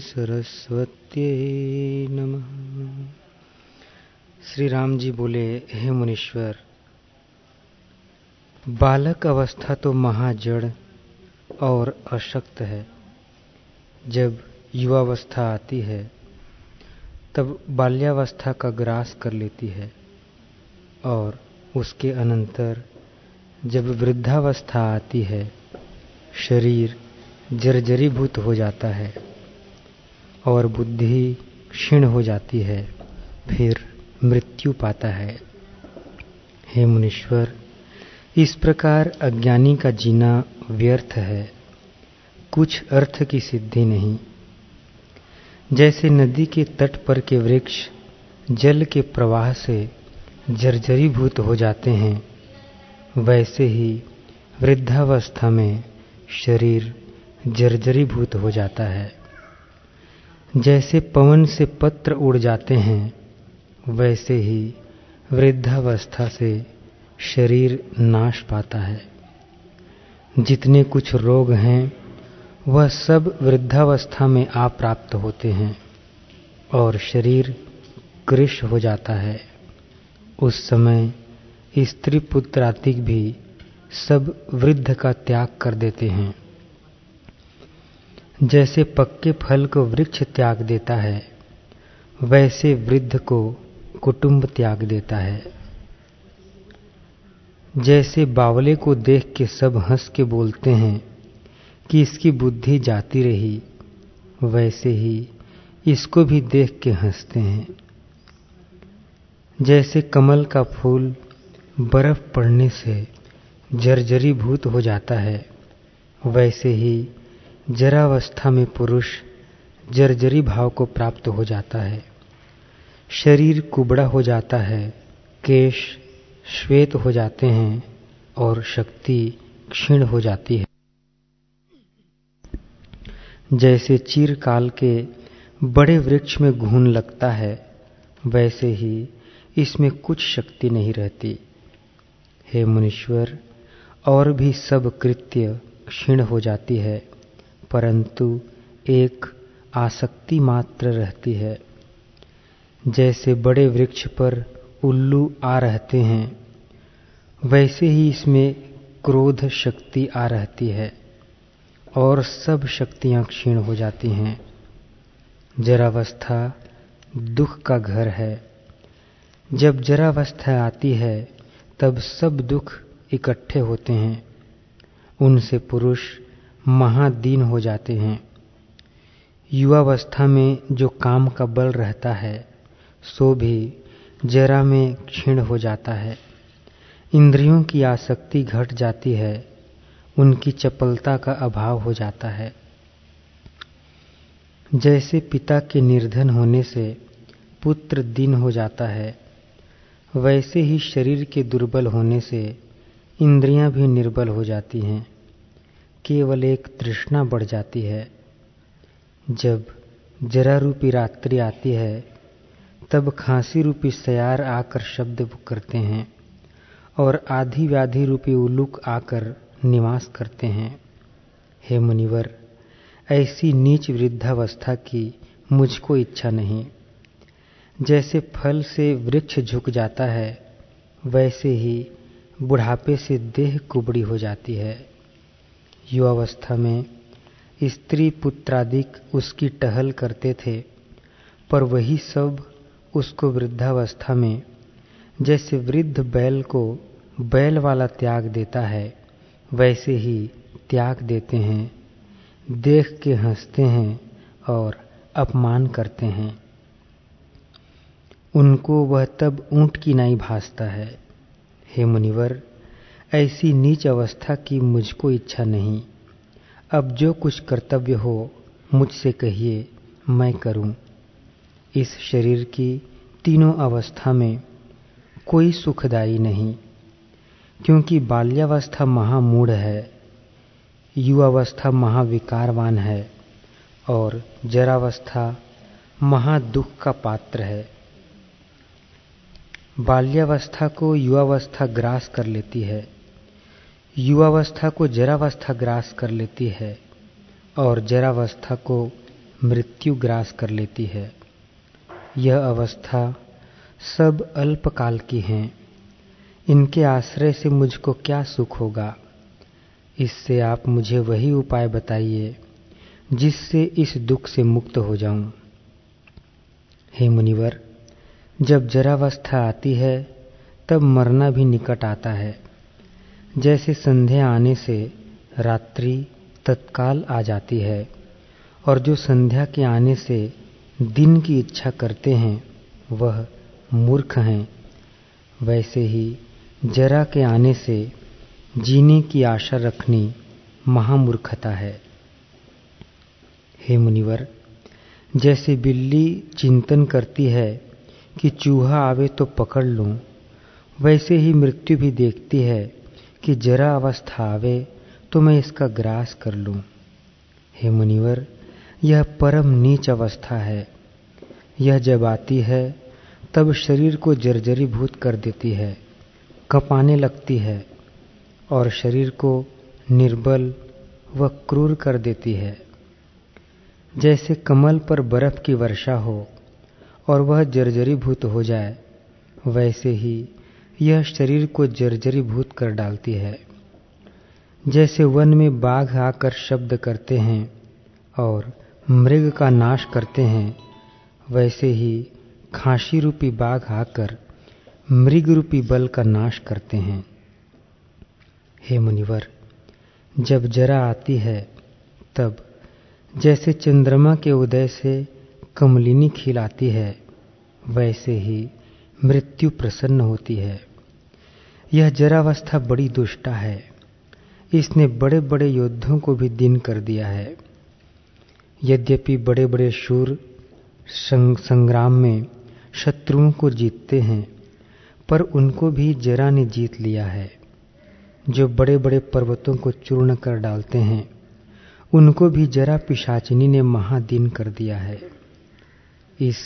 श्री नमः। श्री राम जी बोले, हे मुनीश्वर, बालक अवस्था तो महाजड़ और अशक्त है। जब युवावस्था आती है, तब बाल्यावस्था का ग्रास कर लेती है और उसके अनंतर जब वृद्धावस्था आती है, शरीर जर्जरीभूत हो जाता है। और बुद्धि क्षीण हो जाती है, फिर मृत्यु पाता है। हे मुनीश्वर, इस प्रकार अज्ञानी का जीना व्यर्थ है। कुछ अर्थ की सिद्धि नहीं। जैसे नदी के तट पर के वृक्ष जल के प्रवाह से जर्जरीभूत हो जाते हैं, वैसे ही वृद्धावस्था में शरीर जर्जरीभूत हो जाता है। जैसे पवन से पत्र उड़ जाते हैं, वैसे ही वृद्धावस्था से शरीर नाश पाता है। जितने कुछ रोग हैं, वह सब वृद्धावस्था में आ प्राप्त होते हैं और शरीर कृष हो जाता है। उस समय स्त्री पुत्रातिक भी सब वृद्ध का त्याग कर देते हैं। जैसे पक्के फल को वृक्ष त्याग देता है, वैसे वृद्ध को कुटुंब त्याग देता है। जैसे बावले को देख के सब हंस के बोलते हैं कि इसकी बुद्धि जाती रही, वैसे ही इसको भी देख के हँसते हैं। जैसे कमल का फूल बर्फ़ पड़ने से जर्जरी भूत हो जाता है, वैसे ही जरावस्था में पुरुष जर्जरी भाव को प्राप्त हो जाता है। शरीर कुबड़ा हो जाता है, केश श्वेत हो जाते हैं और शक्ति क्षीण हो जाती है। जैसे चीरकाल के बड़े वृक्ष में घून लगता है, वैसे ही इसमें कुछ शक्ति नहीं रहती। हे मुनीश्वर, और भी सब कृत्य क्षीण हो जाती है। परंतु एक आसक्ति मात्र रहती है। जैसे बड़े वृक्ष पर उल्लू आ रहते हैं, वैसे ही इसमें क्रोध शक्ति आ रहती है और सब शक्तियाँ क्षीण हो जाती हैं। जरावस्था दुख का घर है। जब जरावस्था आती है, तब सब दुख इकट्ठे होते हैं। उनसे पुरुष महादीन हो जाते हैं। युवावस्था में जो काम का बल रहता है, सो भी जरा में क्षीण हो जाता है। इंद्रियों की आसक्ति घट जाती है, उनकी चपलता का अभाव हो जाता है। जैसे पिता के निर्धन होने से पुत्र दीन हो जाता है, वैसे ही शरीर के दुर्बल होने से इंद्रियाँ भी निर्बल हो जाती हैं। केवल एक तृष्णा बढ़ जाती है। जब जरा रूपी रात्रि आती है, तब खांसी रूपी सयार आकर शब्द करते हैं और आधी व्याधि रूपी उलूक आकर निवास करते हैं। हे मुनिवर, ऐसी नीच वृद्धावस्था की मुझको इच्छा नहीं। जैसे फल से वृक्ष झुक जाता है, वैसे ही बुढ़ापे से देह कुबड़ी हो जाती है। युवावस्था में स्त्री पुत्रादिक उसकी टहल करते थे, पर वही सब उसको वृद्धावस्था में, जैसे वृद्ध बैल को बैल वाला त्याग देता है, वैसे ही त्याग देते हैं, देख के हँसते हैं और अपमान करते हैं। उनको वह तब ऊँट की नाई भासता है। हे मुनिवर ऐसी नीच अवस्था की मुझको इच्छा नहीं। अब जो कुछ कर्तव्य हो, मुझसे कहिए, मैं करूँ। इस शरीर की तीनों अवस्था में कोई सुखदाई नहीं, क्योंकि बाल्यावस्था महामूढ़ है, युवावस्था महाविकारवान है, और जरावस्था महादुख का पात्र है। बाल्यावस्था को युवावस्था ग्रास कर लेती है। युवावस्था को जरावस्था ग्रास कर लेती है और जरावस्था को मृत्यु ग्रास कर लेती है। यह अवस्था सब अल्पकाल की हैं। इनके आश्रय से मुझको क्या सुख होगा? इससे आप मुझे वही उपाय बताइए जिससे इस दुख से मुक्त हो जाऊँ। हे मुनिवर, जब जरावस्था आती है, तब मरना भी निकट आता है। जैसे संध्या आने से रात्रि तत्काल आ जाती है, और जो संध्या के आने से दिन की इच्छा करते हैं, वह मूर्ख हैं। वैसे ही जरा के आने से जीने की आशा रखनी महामूर्खता है। हे मुनिवर, जैसे बिल्ली चिंतन करती है कि चूहा आवे तो पकड़ लूँ, वैसे ही मृत्यु भी देखती है कि जरा अवस्था आवे तो मैं इसका ग्रास कर लूँ। हे मुनिवर, यह परम नीच अवस्था है। यह जब आती है, तब शरीर को जर्जरीभूत कर देती है, कपाने लगती है, और शरीर को निर्बल व क्रूर कर देती है। जैसे कमल पर बर्फ़ की वर्षा हो, और वह जर्जरीभूत हो जाए, वैसे ही यह शरीर को जर्जरीभूत कर डालती है। जैसे वन में बाघ आकर शब्द करते हैं और मृग का नाश करते हैं, वैसे ही खांसी रूपी बाघ आकर मृग रूपी बल का नाश करते हैं। हे मुनिवर, जब जरा आती है, तब जैसे चंद्रमा के उदय से कमलिनी खिलाती है, वैसे ही मृत्यु प्रसन्न होती है। यह जरावस्था बड़ी दुष्टा है। इसने बड़े बड़े योद्धों को भी दिन कर दिया है। यद्यपि बड़े बड़े शूर संग्राम में शत्रुओं को जीतते हैं, पर उनको भी जरा ने जीत लिया है। जो बड़े बड़े पर्वतों को चूर्ण कर डालते हैं, उनको भी जरा पिशाचिनी ने महादीन कर दिया है। इस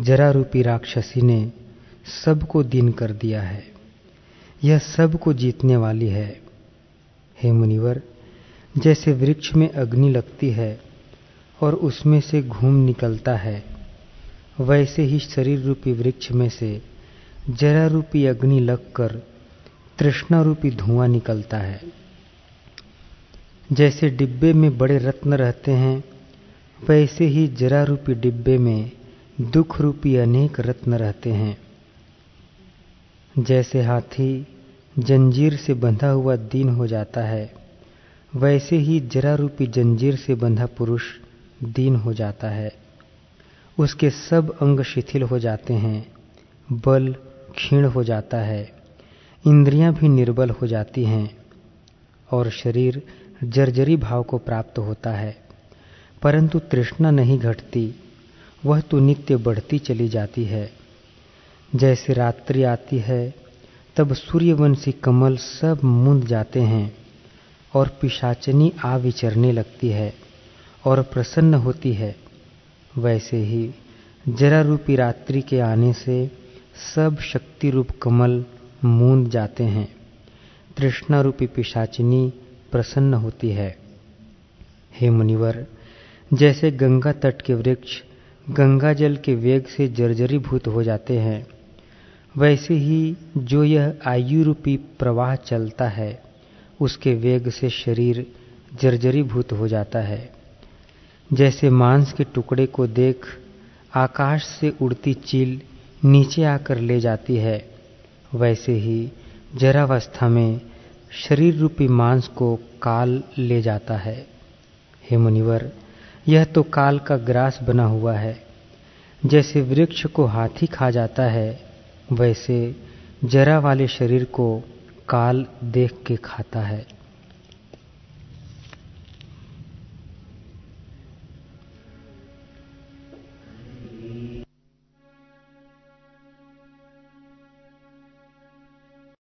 जरा रूपी राक्षसी ने सबको दीन कर दिया है। यह सबको जीतने वाली है। हे मुनिवर, जैसे वृक्ष में अग्नि लगती है और उसमें से घूम निकलता है, वैसे ही शरीर रूपी वृक्ष में से जरा रूपी अग्नि लगकर तृष्णा रूपी धुआँ निकलता है। जैसे डिब्बे में बड़े रत्न रहते हैं, वैसे ही जरा रूपी डिब्बे में दुख रूपी अनेक रत्न रहते हैं। जैसे हाथी जंजीर से बंधा हुआ दीन हो जाता है, वैसे ही जरा रूपी जंजीर से बंधा पुरुष दीन हो जाता है। उसके सब अंग शिथिल हो जाते हैं, बल क्षीण हो जाता है, इंद्रियाँ भी निर्बल हो जाती हैं और शरीर जर्जरी भाव को प्राप्त होता है। परंतु तृष्णा नहीं घटती, वह तो नित्य बढ़ती चली जाती है। जैसे रात्रि आती है, तब सूर्यवंशी कमल सब मुंद जाते हैं और पिशाचनी आ विचरने लगती है और प्रसन्न होती है। वैसे ही जरा रूपी रात्रि के आने से सब शक्ति रूप कमल मूंद जाते हैं। तृष्णा रूपी पिशाचिनी प्रसन्न होती है। हे मुनिवर, जैसे गंगा तट के वृक्ष गंगा जल के वेग से जर्जरीभूत हो जाते हैं वैसे ही जो यह आयु रूपी प्रवाह चलता है, उसके वेग से शरीर जर्जरीभूत हो जाता है। जैसे मांस के टुकड़े को देख, आकाश से उड़ती चील नीचे आकर ले जाती है, वैसे ही जरावस्था में शरीर रूपी मांस को काल ले जाता है। हे मुनिवर, यह तो काल का ग्रास बना हुआ है। जैसे वृक्ष को हाथी खा जाता है वैसे जरा वाले शरीर को काल देख के खाता है।